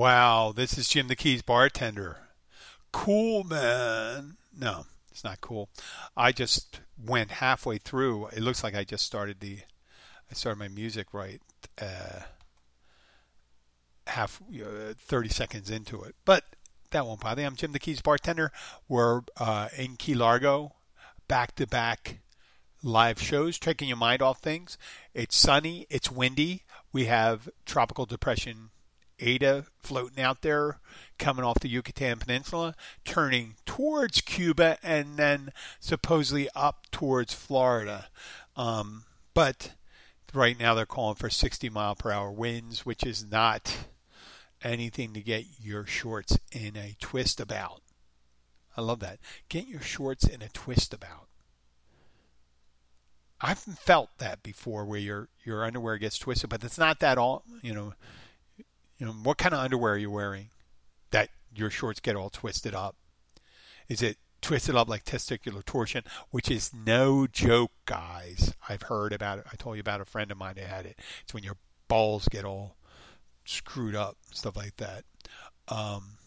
Wow, this is Jim the Keys bartender. Cool, man. No, it's not cool. I just went halfway through. It looks like I just started the. I started my music right uh, half uh, 30 seconds into it, but that won't bother. me. I'm Jim the Keys bartender. We're uh, in Key Largo, back to back live shows, taking your mind off things. It's sunny. It's windy. We have tropical depression Eta floating out there, coming off the Yucatan Peninsula, turning towards Cuba, and then supposedly up towards Florida. Um, but right now they're calling for 60 mile per hour winds, which is not anything to get your shorts in a twist about. I love that. Get your shorts in a twist about. I've felt that before where your your underwear gets twisted, but it's not that all, you know, you know, what kind of underwear are you wearing that your shorts get all twisted up? Is it twisted up like testicular torsion, which is no joke, guys. I've heard about it. I told you about a friend of mine that had it. It's when your balls get all screwed up, stuff like that. Um,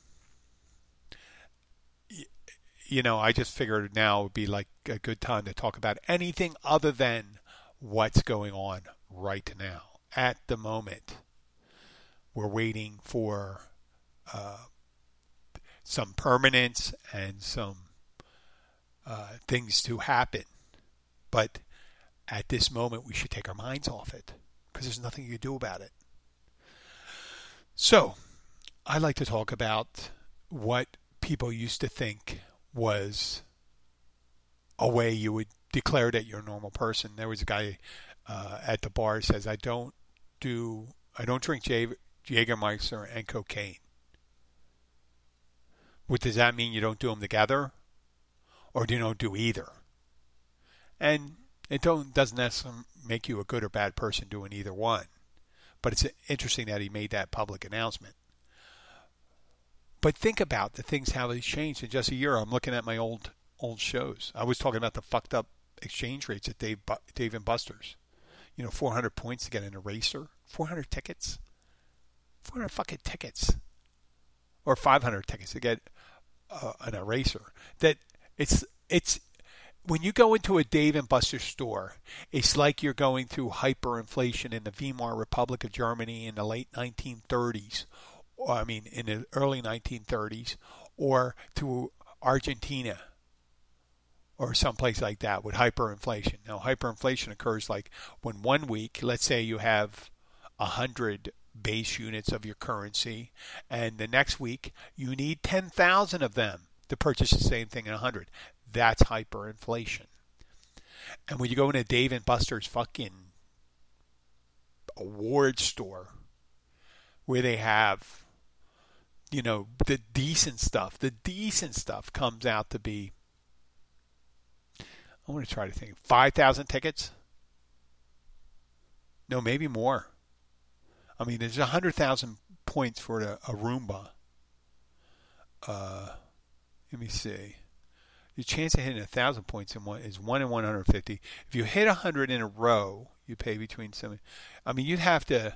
you know, I just figured now would be like a good time to talk about anything other than what's going on right now at the moment we're waiting for uh, some permanence and some uh, things to happen. But at this moment, we should take our minds off it because there's nothing you can do about it. So, I like to talk about what people used to think was a way you would declare that you're a normal person. There was a guy uh, at the bar says, "I don't do, I don't drink Jägermeister and cocaine. What does that mean? You don't do them together, or do you don't do either? And it don't doesn't necessarily make you a good or bad person doing either one. But it's interesting that he made that public announcement. But think about the things how they changed in just a year. I'm looking at my old old shows. I was talking about the fucked up exchange rates at Dave Dave and Buster's. You know, 400 points to get an eraser, 400 tickets. 400 fucking tickets or 500 tickets to get uh, an eraser. That it's it's when you go into a Dave and Buster store, it's like you're going through hyperinflation in the Weimar Republic of Germany in the late 1930s. Or, I mean, in the early 1930s, or to Argentina or someplace like that with hyperinflation. Now, hyperinflation occurs like when one week, let's say you have a hundred base units of your currency, and the next week you need 10,000 of them to purchase the same thing in 100. That's hyperinflation. And when you go into Dave and Buster's fucking award store where they have you know the decent stuff, the decent stuff comes out to be I want to try to think 5,000 tickets? No, maybe more. I mean, hundred thousand points for a, a Roomba. Uh, let me see. Your chance of hitting a thousand points in one is one in 150. If you hit a hundred in a row, you pay between seven. I mean, you'd have to.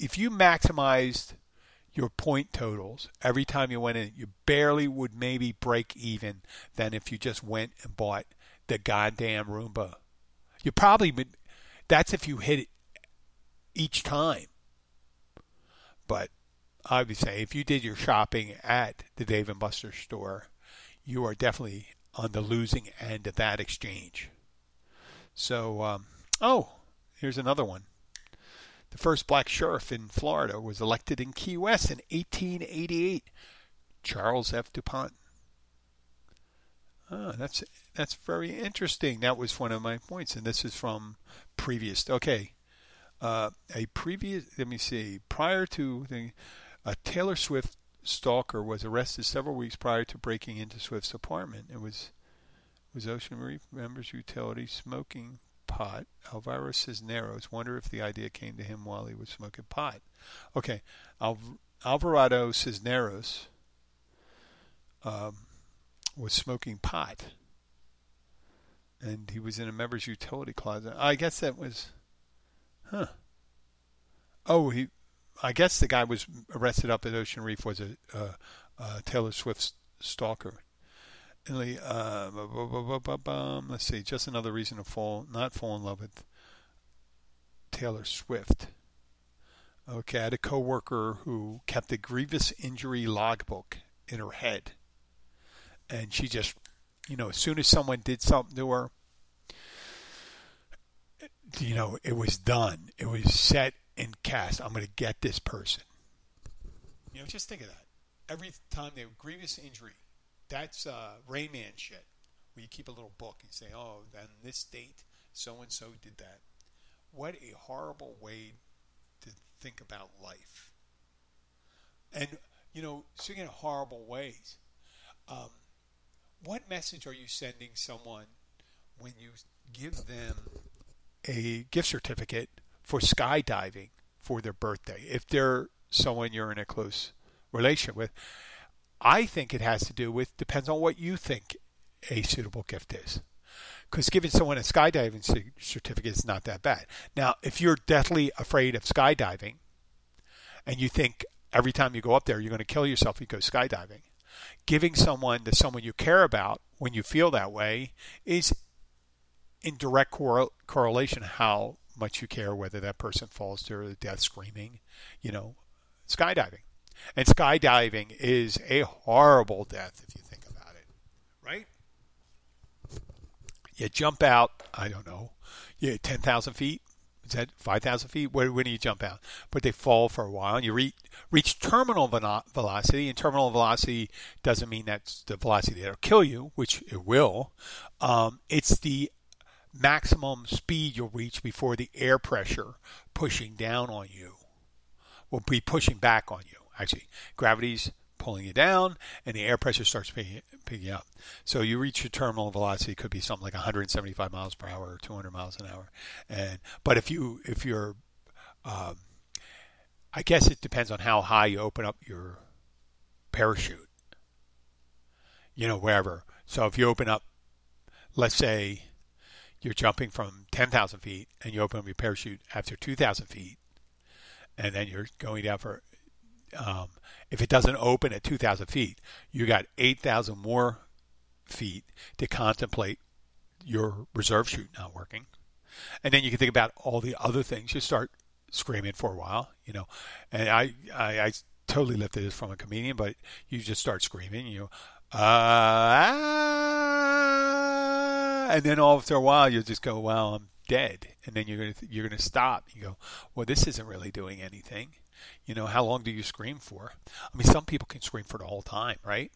If you maximized your point totals every time you went in, you barely would maybe break even than if you just went and bought the goddamn Roomba. You probably would. That's if you hit it each time. But I would say if you did your shopping at the Dave and Buster store, you are definitely on the losing end of that exchange. So, um, oh, here's another one. The first black sheriff in Florida was elected in Key West in 1888. Charles F. DuPont. Oh, that's that's very interesting. That was one of my points, and this is from previous. Okay, uh, a previous. Let me see. Prior to the, a Taylor Swift stalker was arrested several weeks prior to breaking into Swift's apartment. It was was Ocean Reef members utility smoking pot. Alvaro Cisneros. Wonder if the idea came to him while he was smoking pot. Okay, Al- Alvarado Cisneros um, was smoking pot, and he was in a member's utility closet. I guess that was, huh? Oh, he. I guess the guy was arrested up at Ocean Reef was a, Taylor Swift stalker. Uh, let's see, just another reason to fall, not fall in love with Taylor Swift. Okay, I had a coworker who kept a grievous injury logbook in her head, and she just, you know, as soon as someone did something to her, you know, it was done. It was set and cast. I'm going to get this person. You know, just think of that. Every time they have grievous injury, that's uh, Rain Man shit. Where you keep a little book and say, "Oh, then this date, so and so did that." What a horrible way to think about life. And you know, speaking of horrible ways, um, what message are you sending someone when you give them a gift certificate for skydiving for their birthday? If they're someone you're in a close relation with, I think it has to do with depends on what you think a suitable gift is. Because giving someone a skydiving certificate is not that bad. Now, if you're deathly afraid of skydiving and you think every time you go up there you're going to kill yourself if you go skydiving, giving someone to someone you care about when you feel that way is in direct cor- correlation how much you care whether that person falls to death screaming, you know, skydiving. And skydiving is a horrible death if you think about it, right? You jump out, I don't know, you 10,000 feet. Is that 5,000 feet? When do you jump out? But they fall for a while. And you reach, reach terminal velocity, and terminal velocity doesn't mean that's the velocity that'll kill you, which it will. Um, it's the maximum speed you'll reach before the air pressure pushing down on you will be pushing back on you actually gravity's pulling you down and the air pressure starts picking, picking up. So you reach your terminal velocity it could be something like 175 miles per hour or 200 miles an hour. And but if you if you're um, I guess it depends on how high you open up your parachute. You know, wherever. So if you open up, let's say you're jumping from 10,000 feet and you open up your parachute after 2,000 feet, and then you're going down for um, if it doesn't open at 2,000 feet, you got 8,000 more feet to contemplate your reserve chute not working. And then you can think about all the other things. You start screaming for a while, you know. And I, I, I totally lifted this from a comedian, but you just start screaming, you know, uh, ah, and then all after a while you just go, well, I'm dead. And then you're gonna you're gonna stop. You go, well, this isn't really doing anything. You know, how long do you scream for? I mean, some people can scream for the whole time, right?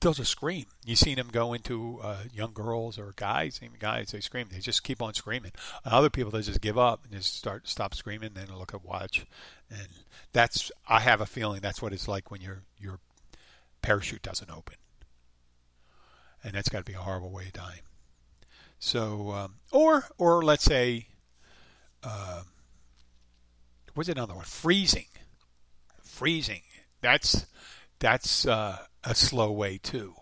They'll just scream. You've seen them go into uh, young girls or guys, even guys, they scream. They just keep on screaming. Other people, they just give up and just start stop screaming, then look at watch, and that's. I have a feeling that's what it's like when your your parachute doesn't open, and that's got to be a horrible way of dying. So, um, or or let's say. Uh, what's another one? Freezing. Freezing. That's that's uh, a slow way too.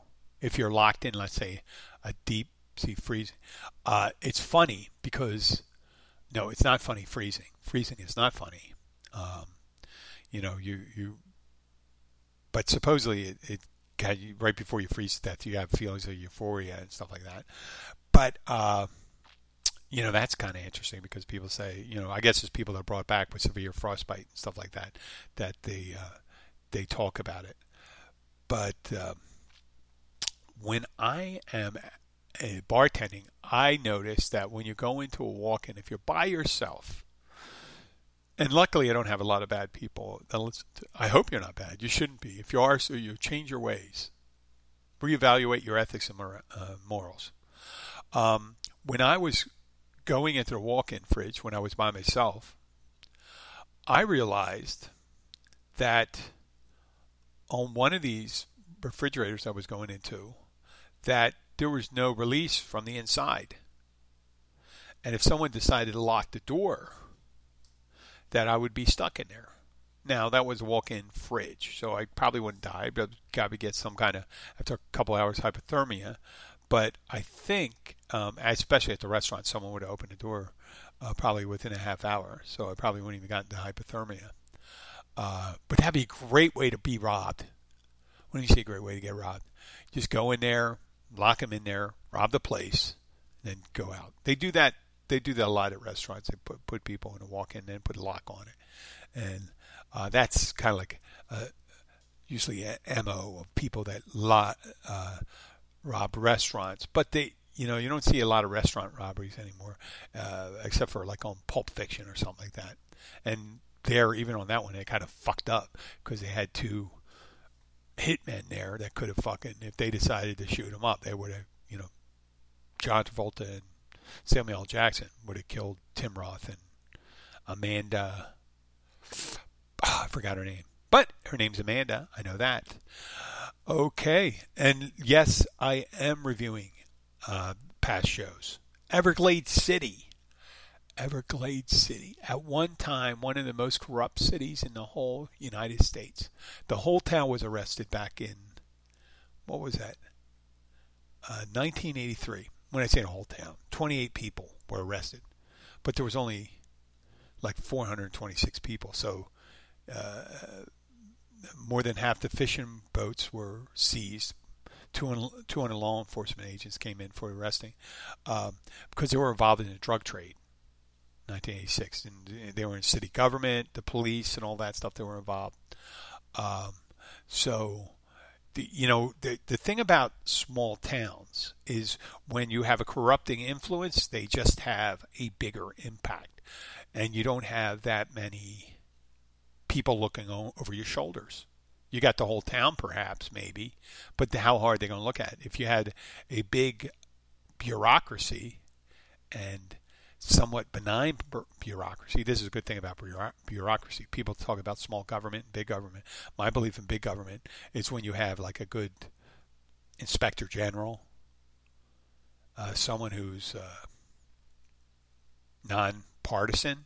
If you're locked in, let's say, a deep sea freezing. Uh, it's funny because no, it's not funny. Freezing. Freezing is not funny. Um, you know, you you. But supposedly it, it right before you freeze to death, you have feelings of euphoria and stuff like that. But uh, you know that's kind of interesting because people say you know I guess there's people that are brought back with severe frostbite and stuff like that that they uh, they talk about it. But uh, when I am bartending, I notice that when you go into a walk-in, if you're by yourself, and luckily I don't have a lot of bad people. I hope you're not bad. You shouldn't be. If you are, so you change your ways, reevaluate your ethics and mor- uh, morals. Um, when I was going into the walk-in fridge when I was by myself, I realized that on one of these refrigerators I was going into, that there was no release from the inside. And if someone decided to lock the door, that I would be stuck in there. Now that was a walk-in fridge, so I probably wouldn't die, but I'd probably get some kind of after a couple hours hypothermia. But I think, um, especially at the restaurant, someone would open the door uh, probably within a half hour, so I probably wouldn't even gotten to hypothermia. Uh, but that'd be a great way to be robbed. When you say a great way to get robbed, just go in there, lock them in there, rob the place, then go out. They do that. They do that a lot at restaurants. They put put people in a walk-in, then put a lock on it, and uh, that's kind of like uh, usually a mo of people that lot, uh, rob restaurants. But they, you know, you don't see a lot of restaurant robberies anymore, uh, except for like on Pulp Fiction or something like that. And there, even on that one, they kind of fucked up because they had two hitmen there that could have fucking, if they decided to shoot them up, they would have, you know, John Travolta and Samuel L. Jackson would have killed Tim Roth and Amanda. Oh, I forgot her name, but her name's Amanda. I know that. Okay, and yes, I am reviewing uh, past shows. Everglades City. Everglades City. At one time, one of the most corrupt cities in the whole United States. The whole town was arrested back in, what was that? Uh, 1983. When I say the whole town, 28 people were arrested. But there was only like 426 people. So uh, more than half the fishing boats were seized. 200, 200 law enforcement agents came in for arresting um, because they were involved in the drug trade. 1986, and they were in city government, the police, and all that stuff. They were involved. Um, so, the, you know, the the thing about small towns is when you have a corrupting influence, they just have a bigger impact, and you don't have that many people looking over your shoulders. You got the whole town, perhaps, maybe, but how hard are they going to look at it? If you had a big bureaucracy and somewhat benign bureaucracy, this is a good thing about bureaucracy. People talk about small government big government. My belief in big government is when you have like a good inspector general, uh, someone who's uh, non-partisan,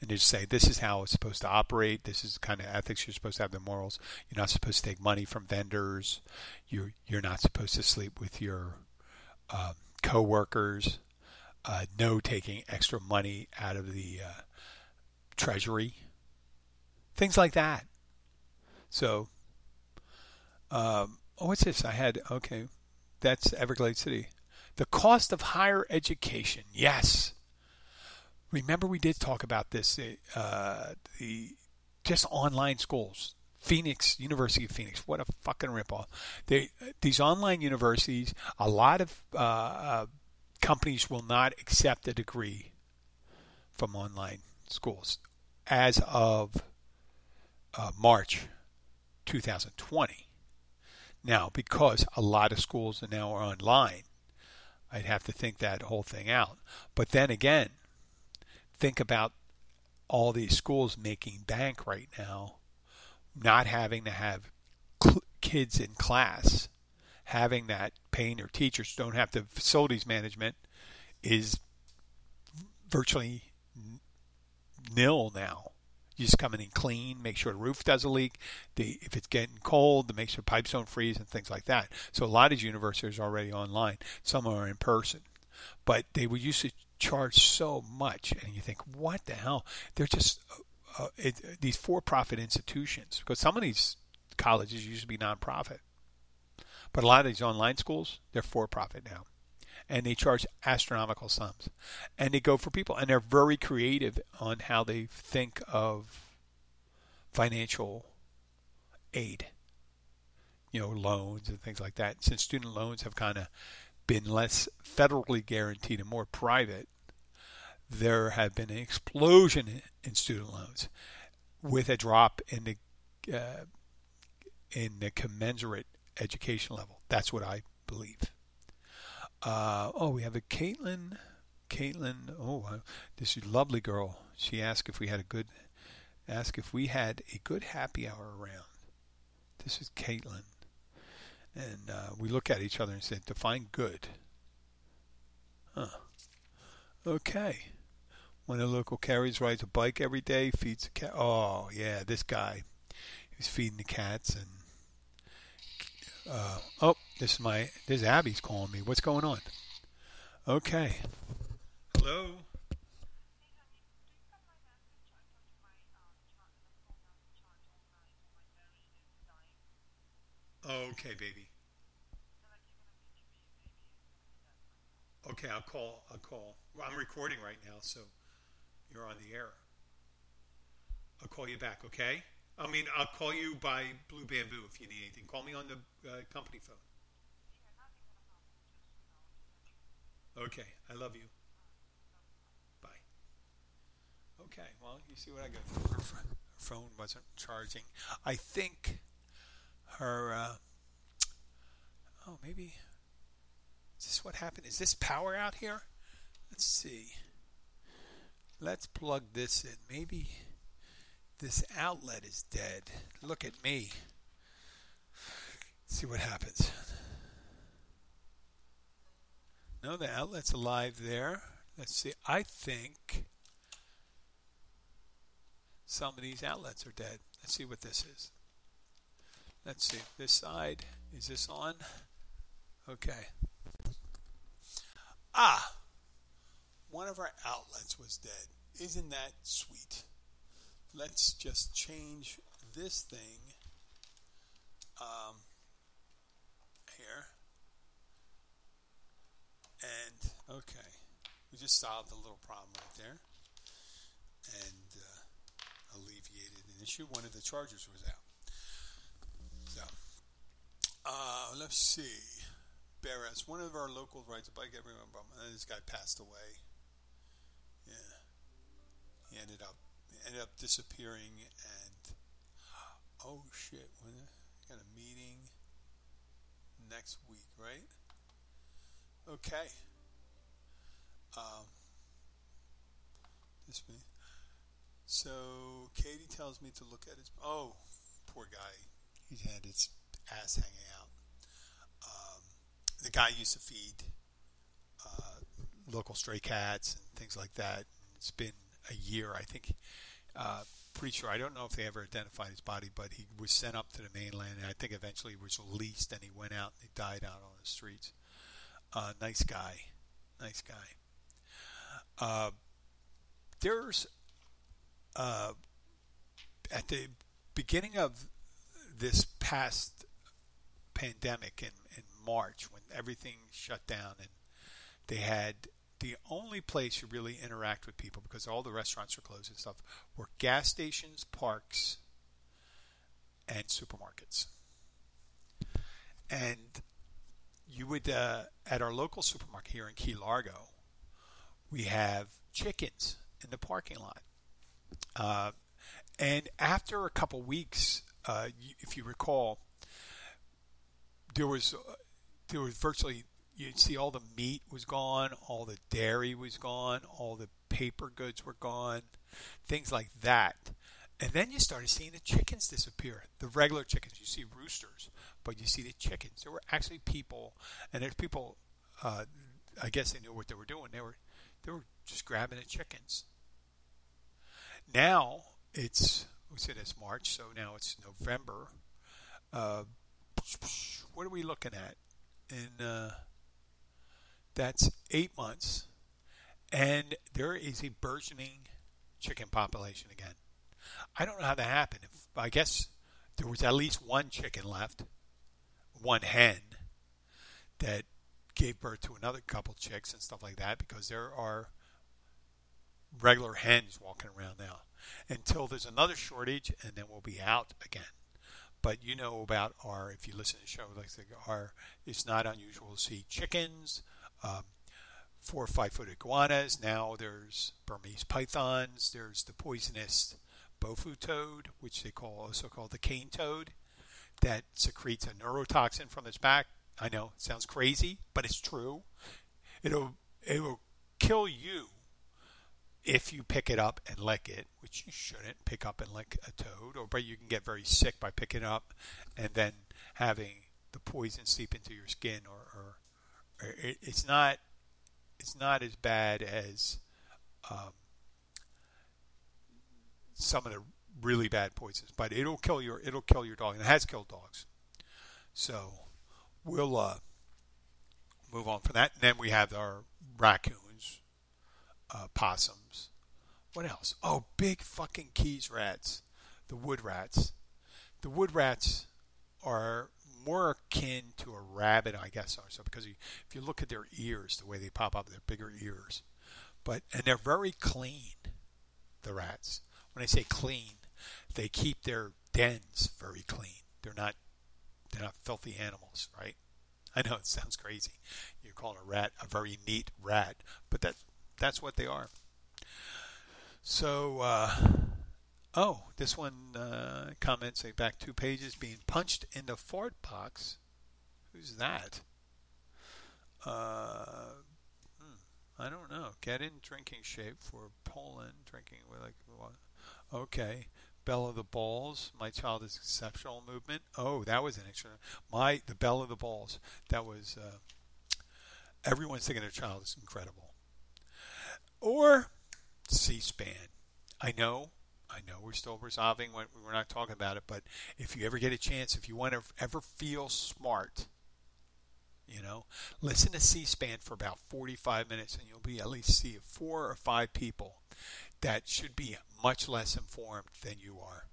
and just say this is how it's supposed to operate. This is the kind of ethics you're supposed to have. The morals. You're not supposed to take money from vendors. You you're not supposed to sleep with your uh, coworkers. Uh, no taking extra money out of the uh, treasury. Things like that. So, um, oh, what's this? I had okay. That's Everglades City. The cost of higher education. Yes remember we did talk about this uh, the just online schools Phoenix University of Phoenix what a fucking ripoff they these online universities a lot of uh, uh, companies will not accept a degree from online schools as of uh, March 2020 now because a lot of schools are now online I'd have to think that whole thing out. But then again think about all these schools making bank right now, not having to have cl- kids in class, having that paying their teachers don't have to facilities management is virtually nil now. You just come in and clean, make sure the roof doesn't leak. The, if it's getting cold, to make sure pipes don't freeze and things like that. So a lot of universities are already online. Some are in person, but they would used to charge so much, and you think, what the hell? They're just uh, uh, it, these for-profit institutions because some of these colleges used to be nonprofit, but a lot of these online schools they're for-profit now, and they charge astronomical sums, and they go for people, and they're very creative on how they think of financial aid, you know, loans and things like that. Since student loans have kind of been less federally guaranteed and more private, there have been an explosion in student loans with a drop in the uh, in the commensurate education level. That's what I believe. Uh, oh, we have a Caitlin. Caitlin, oh, this is lovely girl. She asked if we had a good, asked if we had a good happy hour around. This is Caitlin, and uh, we look at each other and said, "Define good." Huh. Okay. When a local carries rides a bike every day, feeds a cat. Oh yeah, this guy. He's feeding the cats and. Uh, oh, this is my. This is Abby's calling me. What's going on? Okay. Hello. Okay, baby. Okay, I'll call. I'll call. Well, I'm recording right now, so you're on the air. I'll call you back. Okay. I mean, I'll call you by Blue Bamboo if you need anything. Call me on the uh, company phone. Okay, I love you. Bye. Okay, well, you see what I got. Her, phone wasn't charging. I think her. Uh, oh, maybe. Is this what happened? Is this power out here? Let's see. Let's plug this in. Maybe this outlet is dead. Look at me. Let's see what happens. No, the outlet's alive there. Let's see. I think some of these outlets are dead. Let's see what this is. Let's see. This side, is this on? Okay. Ah! One of our outlets was dead. Isn't that sweet? Let's just change this thing um, here. And, okay. We just solved a little problem right there. And uh, alleviated an issue. One of the chargers was out. So, uh, let's see. Barras, one of our locals rides a bike everyone, this guy passed away. Yeah, he ended up ended up disappearing, and oh shit, when got a meeting next week, right? Okay. Um, this me. So Katie tells me to look at his. Oh, poor guy. He had his ass hanging out. Um, the guy used to feed uh, local stray cats and things like that. It's been a year, I think. Uh, pretty sure. I don't know if they ever identified his body, but he was sent up to the mainland, and I think eventually he was released, and he went out and he died out on the streets. Uh, nice guy, nice guy. Uh, there's uh, at the beginning of this past pandemic in, in March, when everything shut down and they had the only place you really interact with people because all the restaurants are closed and stuff were gas stations, parks, and supermarkets. And you would uh, at our local supermarket here in Key Largo, we have chickens in the parking lot. Uh, and after a couple weeks, uh, if you recall, there was uh, there was virtually you'd see all the meat was gone, all the dairy was gone, all the paper goods were gone, things like that. And then you started seeing the chickens disappear. The regular chickens, you see roosters, but you see the chickens. There were actually people, and there's people. Uh, I guess they knew what they were doing. They were, they were just grabbing the chickens. Now it's we said it's March, so now it's November. Uh, what are we looking at? In uh, that's eight months, and there is a burgeoning chicken population again. I don't know how that happened. If, I guess there was at least one chicken left, one hen that gave birth to another couple chicks and stuff like that because there are regular hens walking around now until there's another shortage and then we'll be out again. but you know about our, if you listen to the show, like our, it's not unusual to see chickens, um, four or five foot iguanas. Now there's Burmese pythons. There's the poisonous bufo toad, which they call also called the cane toad, that secretes a neurotoxin from its back. I know it sounds crazy, but it's true. It'll it will kill you if you pick it up and lick it, which you shouldn't pick up and lick a toad, or but you can get very sick by picking up and then having the poison seep into your skin, or, or it, it's not it's not as bad as um, some of the really bad poisons, but it'll kill your it'll kill your dog, and it has killed dogs. So we'll uh, move on from that, and then we have our raccoons, uh, possums. What else? Oh, big fucking keys rats, the wood rats. The wood rats are more akin to a rabbit, I guess, also because you, if you look at their ears, the way they pop up, they're bigger ears, but and they're very clean. The rats. When I say clean, they keep their dens very clean. They're not they're not filthy animals, right? I know it sounds crazy. You call a rat a very neat rat, but that's that's what they are. So, uh, oh, this one uh, comments back two pages being punched in the fart box. Who's that? Uh, hmm, I don't know. Get in drinking shape for Poland. Drinking with like what? Okay. Bell of the Balls, My Child is Exceptional movement. Oh, that was an excellent. My the Bell of the Balls. That was uh, everyone's thinking their child is incredible. Or C-SPAN. I know, I know we're still resolving when we're not talking about it, but if you ever get a chance, if you want to ever feel smart, you know, listen to C-SPAN for about 45 minutes, and you'll be at least see four or five people that should be much less informed than you are.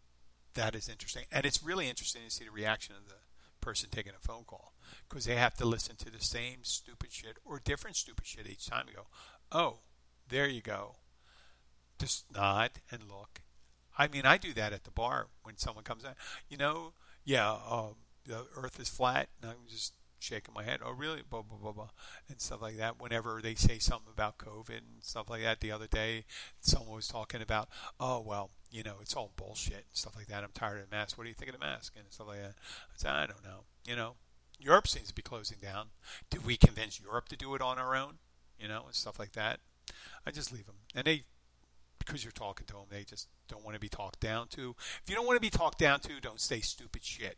That is interesting. And it's really interesting to see the reaction of the person taking a phone call because they have to listen to the same stupid shit or different stupid shit each time. You go, oh, there you go. Just nod and look. I mean, I do that at the bar when someone comes in. You know, yeah, um, the earth is flat, and I'm just shaking my head. Oh, really? Blah blah blah blah, and stuff like that. Whenever they say something about COVID and stuff like that, the other day someone was talking about, oh well, you know, it's all bullshit and stuff like that. I'm tired of the mask. What do you think of the mask and stuff like that? I said, I don't know. You know, Europe seems to be closing down. Did we convince Europe to do it on our own? You know, and stuff like that. I just leave them, and they. Because you're talking to them, they just don't want to be talked down to. If you don't want to be talked down to, don't say stupid shit.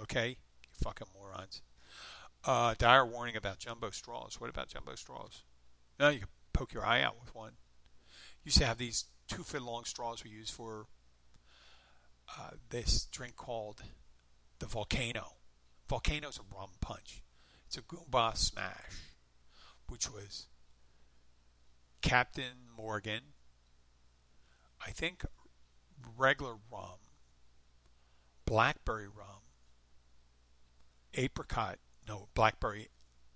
Okay? You fucking morons. Uh, dire warning about jumbo straws. What about jumbo straws? No, you can poke your eye out with one. Used to have these two foot long straws we use for uh, this drink called the Volcano. Volcano's a rum punch. It's a Goombay Smash, which was Captain Morgan, I think regular rum, blackberry rum, apricot no blackberry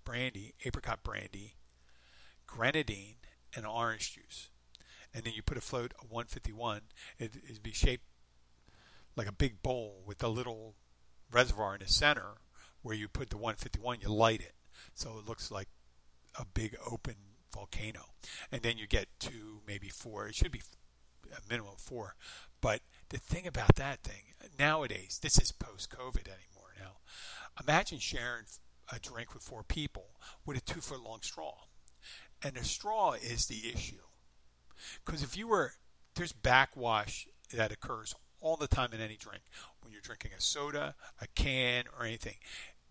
brandy, apricot brandy, grenadine, and orange juice. And then you put a float of 151. It, it'd be shaped like a big bowl with a little reservoir in the center where you put the 151. You light it, so it looks like a big open volcano. And then you get two, maybe four. It should be a minimum of four. But the thing about that thing nowadays, this is post-COVID anymore now. Imagine sharing a drink with four people with a two foot long straw. And the straw is the issue. Because if you were, there's backwash that occurs all the time in any drink. When you're drinking a soda, a can, or anything.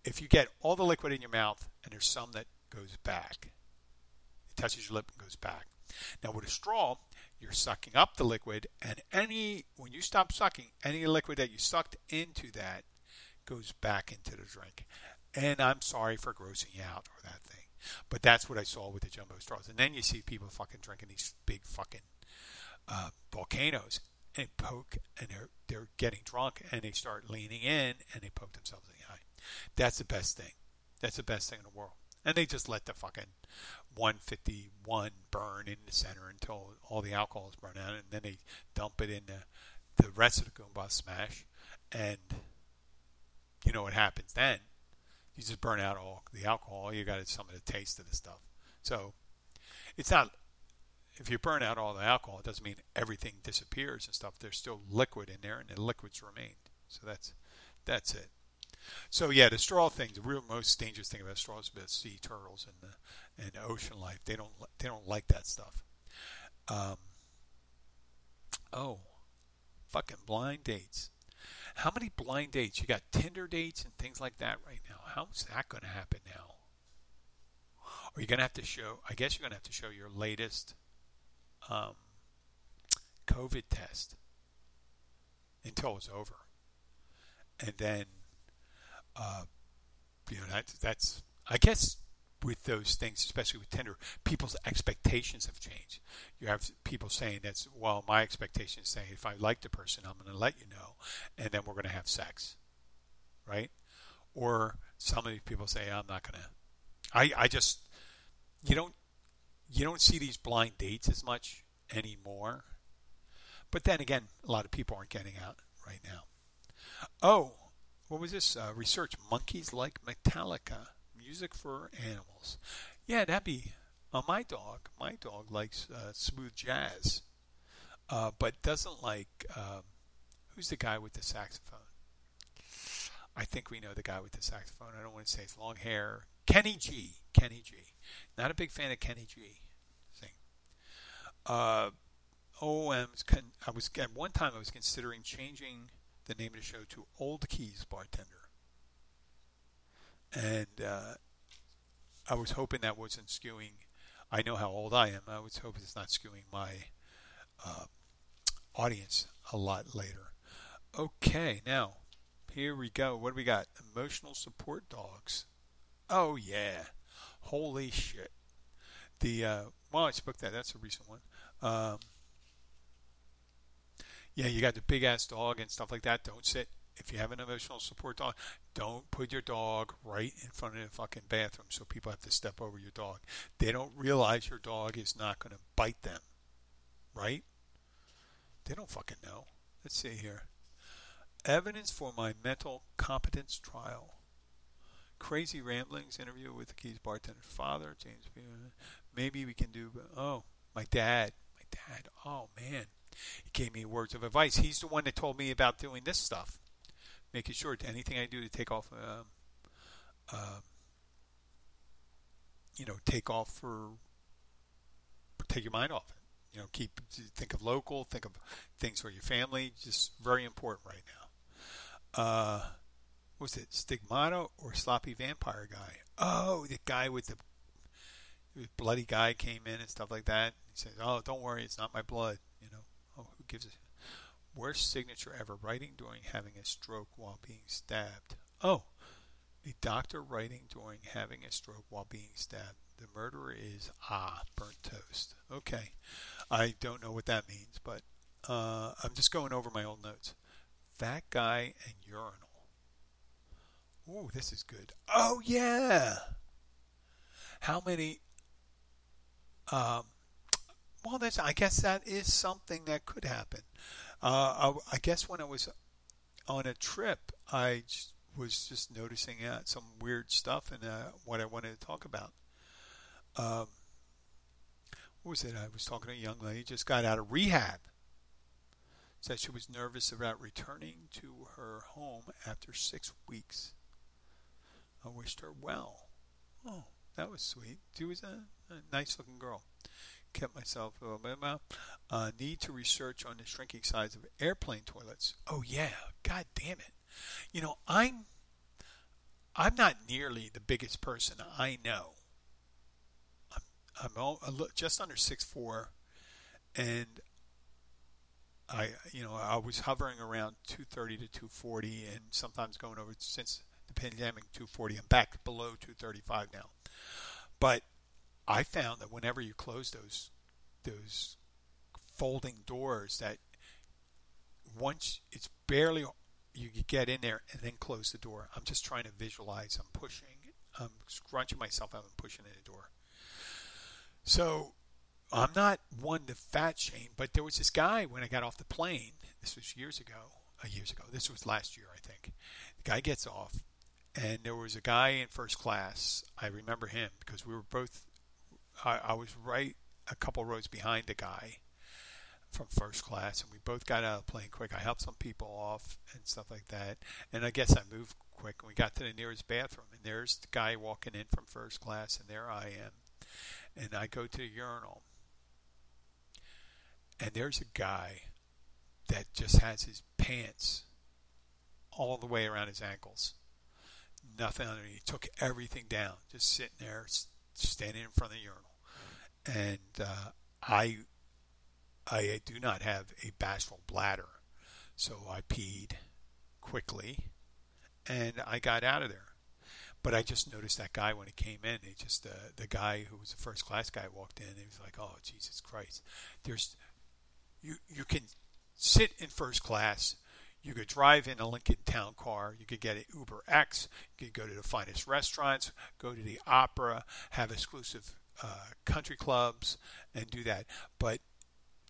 If you get all the liquid in your mouth and there's some that goes back, it touches your lip and goes back. Now with a straw, you're sucking up the liquid, and any when you stop sucking, any liquid that you sucked into that goes back into the drink. And I'm sorry for grossing you out or that thing. But that's what I saw with the jumbo straws. And then you see people fucking drinking these big fucking uh, volcanoes and poke and they're they're getting drunk and they start leaning in and they poke themselves in the eye. That's the best thing. That's the best thing in the world. And they just let the fucking 151 burn in the center until all the alcohol is burned out, and then they dump it in the, the rest of the Goombay Smash, and you know what happens then. You just burn out all the alcohol. You got some of the taste of the stuff. So it's not. If you burn out all the alcohol, it doesn't mean everything disappears and stuff. There's still liquid in there, and the liquids remain. So that's that's it. So yeah, the straw thing. The real most dangerous thing about straws is about sea turtles and the and ocean life. They don't they don't like that stuff. Um, oh, fucking blind dates. How many blind dates? You got Tinder dates and things like that right now. How's that going to happen now? Are you going to have to show? I guess you're going to have to show your latest um, COVID test until it's over, and then uh, you know that, that's I guess with those things, especially with Tinder, people's expectations have changed. You have people saying that's well, my expectations saying if I like the person, I'm going to let you know, and then we're going to have sex, right? Or some of these people say I'm not going to. I I just you don't you don't see these blind dates as much anymore. But then again, a lot of people aren't getting out right now. Oh, what was this? Uh, research monkeys like Metallica music for animals. Yeah, that'd be uh, my dog. My dog likes uh, smooth jazz, uh, but doesn't like. Um, who's the guy with the saxophone? I think we know the guy with the saxophone. I don't want to say it's long hair. Kenny G. Kenny G. Not a big fan of Kenny G. Sing. Uh, oh, I was, I was at one time I was considering changing the name of the show to Old Keys Bartender and uh, I was hoping that wasn't skewing. I know how old I am. I was hoping it's not skewing my uh, audience a lot later. Okay, now here we go. What do we got? Emotional support dogs. Oh yeah, holy shit. The uh, well, I spoke that. That's a recent one. Um, yeah, you got the big ass dog and stuff like that. Don't sit if you have an emotional support dog, don't put your dog right in front of the fucking bathroom so people have to step over your dog. They don't realize your dog is not going to bite them, right? They don't fucking know. Let's see here. Evidence for my mental competence trial. Crazy ramblings interview with the Keys bartender's father, James. Maybe we can do. Oh, my dad. My dad. Oh man, he gave me words of advice. He's the one that told me about doing this stuff making sure anything I do to take off, uh, you know, take off for take your mind off it. You know, keep think of local, think of things for your family. Just very important right now. Uh, was it Stigmata or Sloppy Vampire guy? Oh, the guy with the bloody guy came in and stuff like that. He says, "Oh, don't worry, it's not my blood." You know, oh, who gives Worst signature ever writing during having a stroke while being stabbed. Oh, a doctor writing during having a stroke while being stabbed. The murderer is ah burnt toast. Okay, I don't know what that means, but uh, I'm just going over my old notes. Fat guy and urinal. Ooh, this is good. Oh yeah. How many? Um, well, that's. I guess that is something that could happen. Uh, I, I, guess when I was on a trip, I was just noticing uh, some weird stuff and uh, what I wanted to talk about. Um, what was it? I was talking to a young lady just got out of rehab. Said she was nervous about returning to her home after six weeks. I wished her well. Oh, that was sweet. She was a, a nice looking girl kept myself uh, uh, need to research on the shrinking size of airplane toilets. Oh yeah, god damn it. You know, I'm I'm not nearly the biggest person I know. I'm, I'm all, just under six four, and I you know I was hovering around 230 to 240, and sometimes going over since the pandemic 240. I'm back below 235 now, but I found that whenever you close those those folding doors, that once it's barely you get in there and then close the door. I'm just trying to visualize. I'm pushing. I'm scrunching myself out and pushing in the door. So I'm not one to fat shame, but there was this guy when I got off the plane. This was years ago, uh, years ago. This was last year, I think. The guy gets off, and there was a guy in first class. I remember him because we were both. I, I was right a couple rows behind the guy from first class, and we both got out of the plane quick. I helped some people off and stuff like that, and I guess I moved quick. And we got to the nearest bathroom, and there's the guy walking in from first class, and there I am, and I go to the urinal, and there's a guy that just has his pants all the way around his ankles, nothing underneath. He took everything down, just sitting there, standing in front of the urinal, and uh, I I do not have a bashful bladder, so I peed quickly, and I got out of there. But I just noticed that guy when he came in. He just uh, the guy who was the first class guy walked in. and He was like, "Oh Jesus Christ!" There's you you can sit in first class. You could drive in a Lincoln Town car. You could get an Uber X. You could go to the finest restaurants, go to the opera, have exclusive uh, country clubs, and do that. But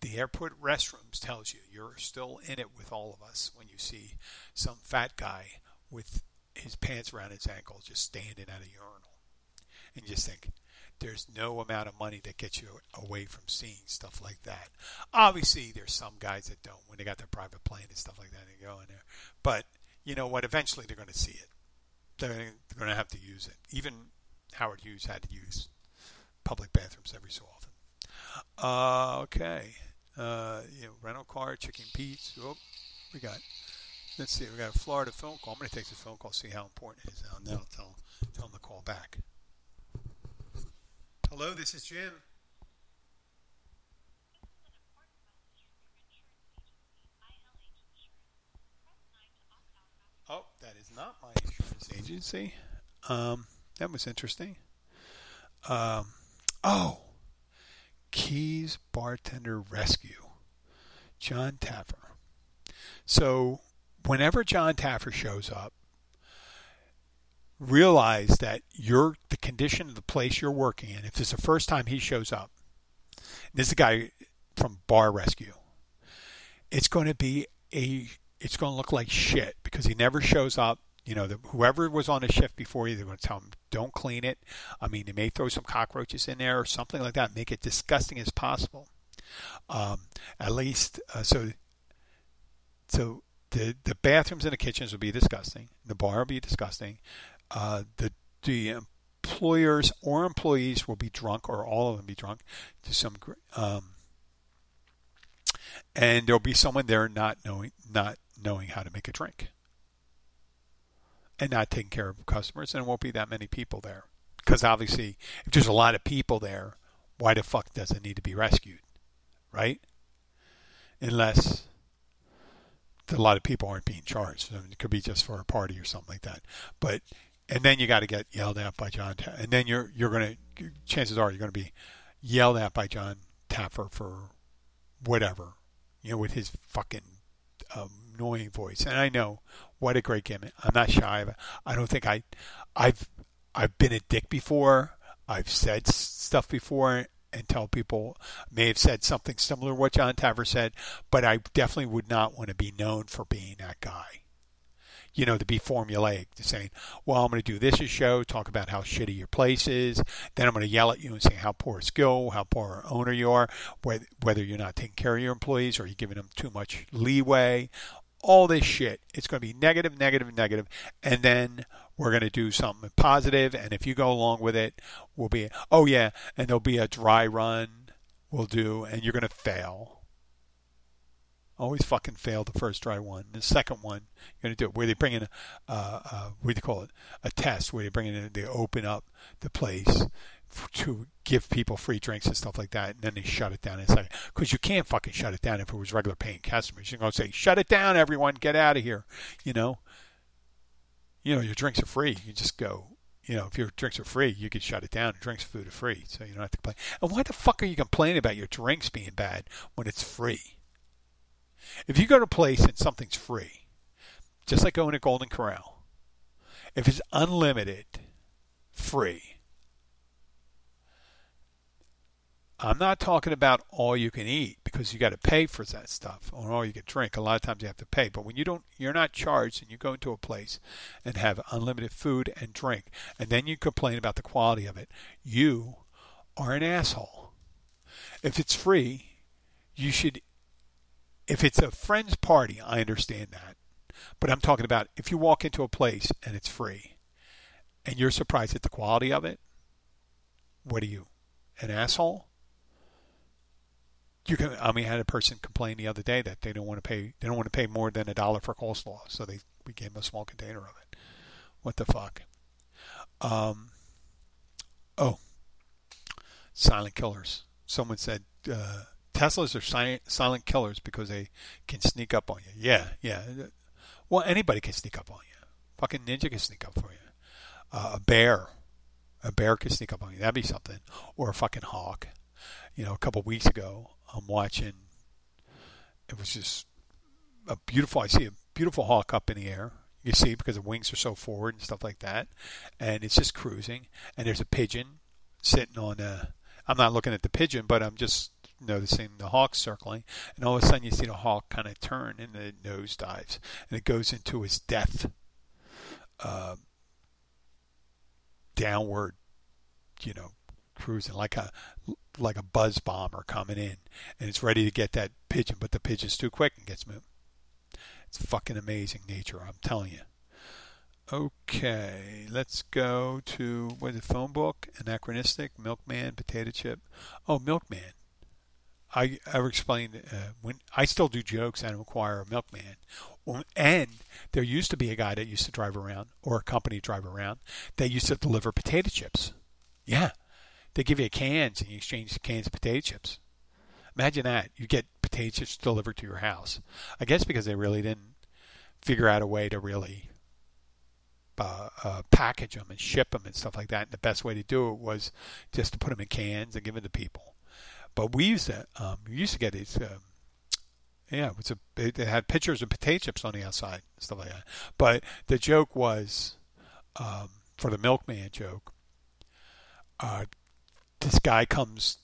the airport restrooms tells you you're still in it with all of us when you see some fat guy with his pants around his ankles just standing at a urinal. And you just think there's no amount of money that gets you away from seeing stuff like that. Obviously there's some guys that don't when they got their private plane and stuff like that they go in there. But you know what? Eventually they're going to see it. They're going to have to use it. Even howard hughes had to use public bathrooms every so often uh, okay uh, you know, rental car, chicken Pete's. Oh, we got. Let's see. We got a Florida phone call. I'm going to take this phone call, see how important it is. And then I'll tell tell them to call back. Hello, this is Jim. Oh, that is not my insurance agency. Um, that was interesting. Um, oh, Keys Bartender Rescue, John Taffer. So, whenever John Taffer shows up, realize that you're the condition of the place you're working in. If it's the first time he shows up, this is a guy from Bar Rescue. It's going to be a. It's going to look like shit because he never shows up you know, the, whoever was on the shift before you, they're going to tell them, don't clean it. I mean, they may throw some cockroaches in there or something like that, make it disgusting as possible. Um, at least, uh, so, so the, the bathrooms and the kitchens will be disgusting. The bar will be disgusting. Uh, the, the employers or employees will be drunk, or all of them be drunk to some, um, and there'll be someone there not knowing, not knowing how to make a drink and not taking care of customers, and there won't be that many people there. Because obviously, if there's a lot of people there, why the fuck does it need to be rescued, right? Unless a lot of people aren't being charged. I mean, it could be just for a party or something like that. But and then you got to get yelled at by John, and then you're you're gonna chances are you're gonna be yelled at by John Taffer for whatever, you know, with his fucking um, annoying voice. And I know what a great gimmick. I'm not shy of it. I don't think I, I've, I've been a dick before. I've said stuff before and tell people may have said something similar to what John Taffer said, but I definitely would not want to be known for being that guy. You know, to be formulaic, to saying, well, I'm going to do this show, talk about how shitty your place is, then I'm going to yell at you and say how poor a skill, how poor owner you are, whether you're not taking care of your employees or you're giving them too much leeway, all this shit. It's going to be negative, negative, negative, and then we're going to do something positive. And if you go along with it, we'll be oh yeah, and there'll be a dry run we'll do, and you're going to fail. Always fucking fail the first dry one. The second one, you're going to do it where they bring in, a, uh, uh, what do you call it, a test where they bring in, they open up the place to give people free drinks and stuff like that, and then they shut it down in a second. Because you can't fucking shut it down if it was regular paying customers. You're going to say, "Shut it down, everyone! Get out of here!" You know. You know, your drinks are free. You just go. You know, if your drinks are free, you can shut it down. Drinks, food are free, so you don't have to complain. And why the fuck are you complaining about your drinks being bad when it's free? If you go to a place and something's free, just like going to Golden Corral, if it's unlimited, free I'm not talking about all you can eat because you got to pay for that stuff, or all you can drink. A lot of times you have to pay, but when you don't, you're not charged, and you go into a place and have unlimited food and drink, and then you complain about the quality of it. You are an asshole. If it's free, you should. If it's a friend's party, I understand that, but I'm talking about if you walk into a place and it's free, and you're surprised at the quality of it. What are you, an asshole? You can. I mean, I had a person complain the other day that they don't want to pay. They don't want to pay more than a dollar for coleslaw, so they we gave them a small container of it. What the fuck? Um. Oh. Silent killers. Someone said uh, Teslas are silent, silent killers because they can sneak up on you. Yeah, yeah. Well, anybody can sneak up on you. Fucking ninja can sneak up for you. Uh, a bear, a bear can sneak up on you. That'd be something. Or a fucking hawk. You know, a couple weeks ago, I'm watching. It was just a beautiful. I see a beautiful hawk up in the air. You see because the wings are so forward and stuff like that, and it's just cruising. And there's a pigeon sitting on a. I'm not looking at the pigeon, but I'm just noticing the hawk circling, and all of a sudden you see the hawk kind of turn and the nose dives, and it goes into its death, uh, downward, you know, cruising like a like a buzz bomber coming in, and it's ready to get that pigeon, but the pigeon's too quick and gets moved. It's fucking amazing nature, I'm telling you. Okay, let's go to what is it? Phone book, anachronistic, milkman, potato chip. Oh, milkman. I ever explained uh, when I still do jokes and require a milkman, and there used to be a guy that used to drive around or a company drive around that used to deliver potato chips. Yeah, they give you cans and you exchange cans of potato chips. Imagine that. You get potato chips delivered to your house. I guess because they really didn't figure out a way to really uh, uh, package them and ship them and stuff like that. And the best way to do it was just to put them in cans and give them to people. But we used to, um, we used to get these. Um, yeah, it a, they had pictures of potato chips on the outside stuff like that. But the joke was, um, for the milkman joke, uh, this guy comes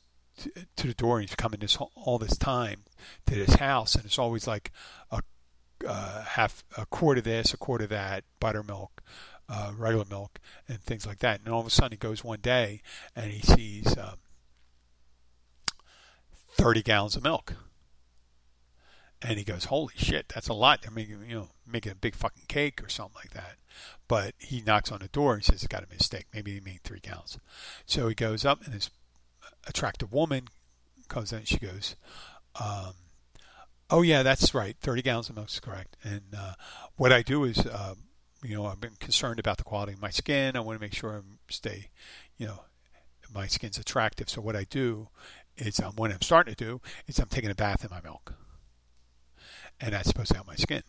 to, the door and he's coming this all this time to this house and it's always like a uh, half a quart of this, a quart of that, buttermilk, uh, regular milk, and things like that. And all of a sudden, he goes one day and he sees um, 30 gallons of milk. And he goes, "Holy shit, that's a lot! They're making, you know, making a big fucking cake or something like that." But he knocks on the door and says, "It's got a mistake. Maybe he made three gallons." So he goes up, and this attractive woman comes in. She goes, um, "Oh yeah, that's right. Thirty gallons of milk is correct." And uh, what I do is, uh, you know, I've been concerned about the quality of my skin. I want to make sure I stay, you know, my skin's attractive. So what I do is, um, when I'm starting to do, is I'm taking a bath in my milk, and that's supposed to help my skin.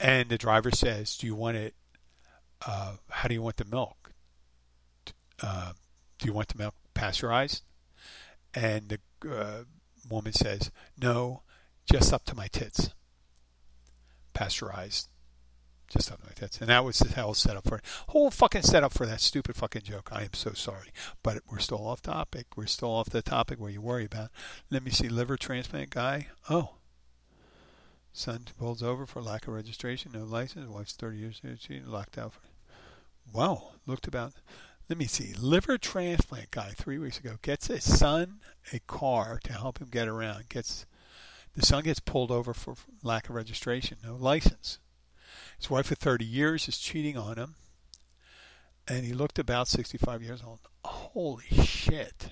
And the driver says, "Do you want it? Uh, how do you want the milk? Uh, do you want the milk pasteurized?" And the uh, woman says, "No, just up to my tits. Pasteurized, just up to my tits." And that was the whole setup for it. Whole fucking setup for that stupid fucking joke. I am so sorry, but we're still off topic. We're still off the topic where you worry about. Let me see, liver transplant guy. Oh, Son pulls over for lack of registration, no license. Wife's 30 years old. She locked out. For, wow, looked about. Let me see. Liver transplant guy three weeks ago gets his son a car to help him get around. Gets the son gets pulled over for lack of registration, no license. His wife of 30 years is cheating on him, and he looked about 65 years old. Holy shit!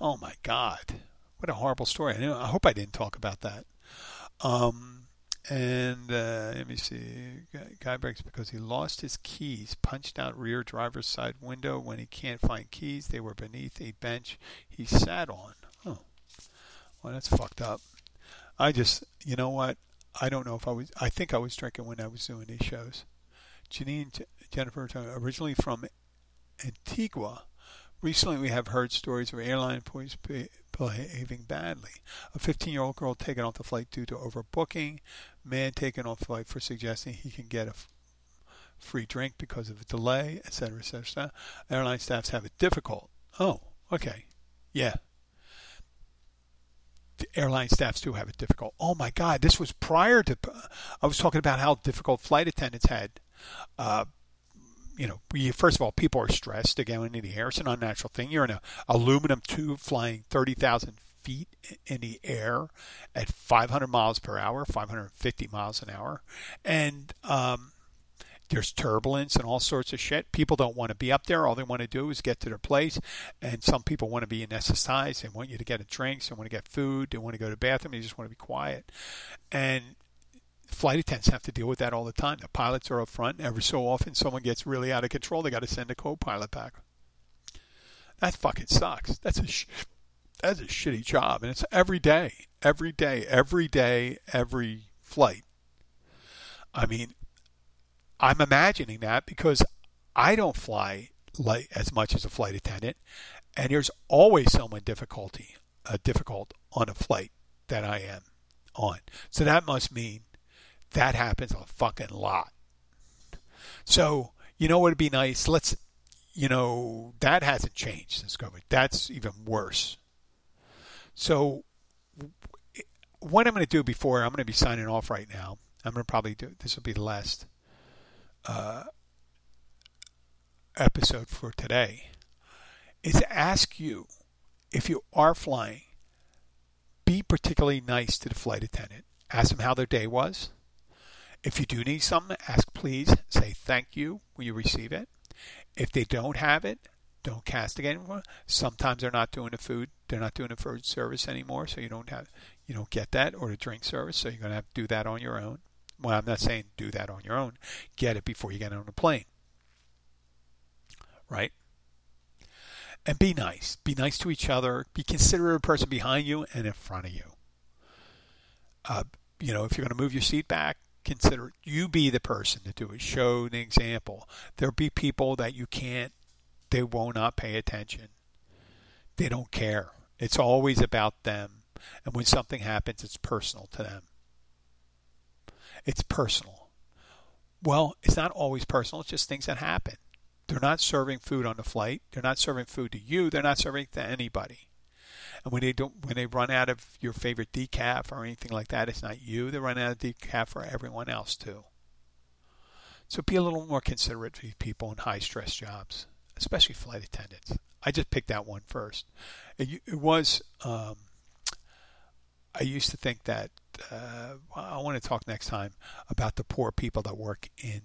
Oh my God! What a horrible story. I, hope I didn't talk about that. Um, and uh, let me see. Guy breaks because he lost his keys. Punched out rear driver's side window when he can't find keys. They were beneath a bench he sat on. Oh, well, that's fucked up. I just, you know what? I don't know if I was. I think I was drinking when I was doing these shows. Janine Jennifer, originally from Antigua. Recently, we have heard stories of airline employees behaving badly. A 15 year old girl taken off the flight due to overbooking. Man taken off flight for suggesting he can get a f- free drink because of a delay, etc., etc. Airline staffs have it difficult. Oh, okay. Yeah. airline staffs do have it difficult. Oh my God, this was prior to. I was talking about how difficult flight attendants had. Uh, you know, first of all, people are stressed to go into the air. It's an unnatural thing. You're in an aluminum tube flying 30,000 feet in the air at 500 miles per hour, 550 miles an hour. And um, there's turbulence and all sorts of shit. People don't want to be up there. All they want to do is get to their place. And some people want to be anesthetized. They want you to get a drink. They want to get food. They want to go to the bathroom. They just want to be quiet. And flight attendants have to deal with that all the time. The pilots are up front. Every so often, someone gets really out of control. They got to send a co-pilot back. That fucking sucks. That's a sh- that's a shitty job, and it's every day, every day, every day, every flight. I mean, I'm imagining that because I don't fly like as much as a flight attendant, and there's always someone difficulty, uh, difficult on a flight that I am on. So that must mean that happens a fucking lot. So you know what would be nice? Let's, you know, that hasn't changed since COVID. That's even worse. So, what I'm going to do before I'm going to be signing off right now, I'm going to probably do this will be the last uh, episode for today, is ask you if you are flying, be particularly nice to the flight attendant. Ask them how their day was. If you do need something, ask please. Say thank you when you receive it. If they don't have it, don't castigate them. Sometimes they're not doing the food. They're not doing the food service anymore, so you don't have you don't get that or the drink service. So you're going to have to do that on your own. Well, I'm not saying do that on your own. Get it before you get on a plane, right? And be nice. Be nice to each other. Be considerate of the person behind you and in front of you. Uh, you know, if you're going to move your seat back, consider you be the person to do it. Show an example. There'll be people that you can't they will not pay attention. They don't care. It's always about them. And when something happens, it's personal to them. It's personal. Well, it's not always personal, it's just things that happen. They're not serving food on the flight. They're not serving food to you. They're not serving to anybody. And when they don't, when they run out of your favorite decaf or anything like that, it's not you. They run out of decaf for everyone else too. So be a little more considerate to people in high stress jobs especially flight attendants. I just picked that one first. It, it was. Um, I used to think that uh, I want to talk next time about the poor people that work in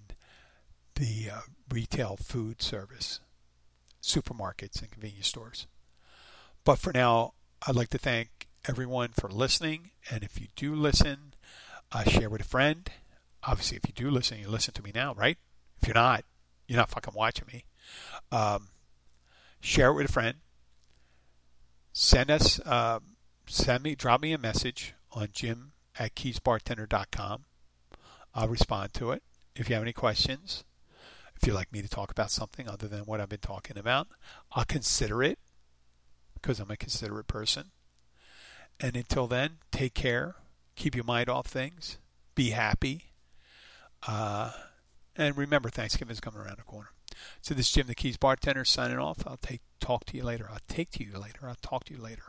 the uh, retail food service, supermarkets, and convenience stores. But for now, I'd like to thank everyone for listening. And if you do listen, uh, share with a friend. Obviously, if you do listen, you listen to me now, right? If you're not, you're not fucking watching me. Um, share it with a friend. Send us, uh, send me, drop me a message on jim at keysbartender.com. I'll respond to it. If you have any questions, if you'd like me to talk about something other than what I've been talking about, I'll consider it because I'm a considerate person. And until then, take care. Keep your mind off things. Be happy. Uh, and remember, Thanksgiving is coming around the corner. So this is Jim the Keys bartender signing off. I'll take talk to you later. I'll take to you later. I'll talk to you later.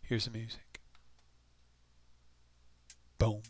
Here's the music. Boom.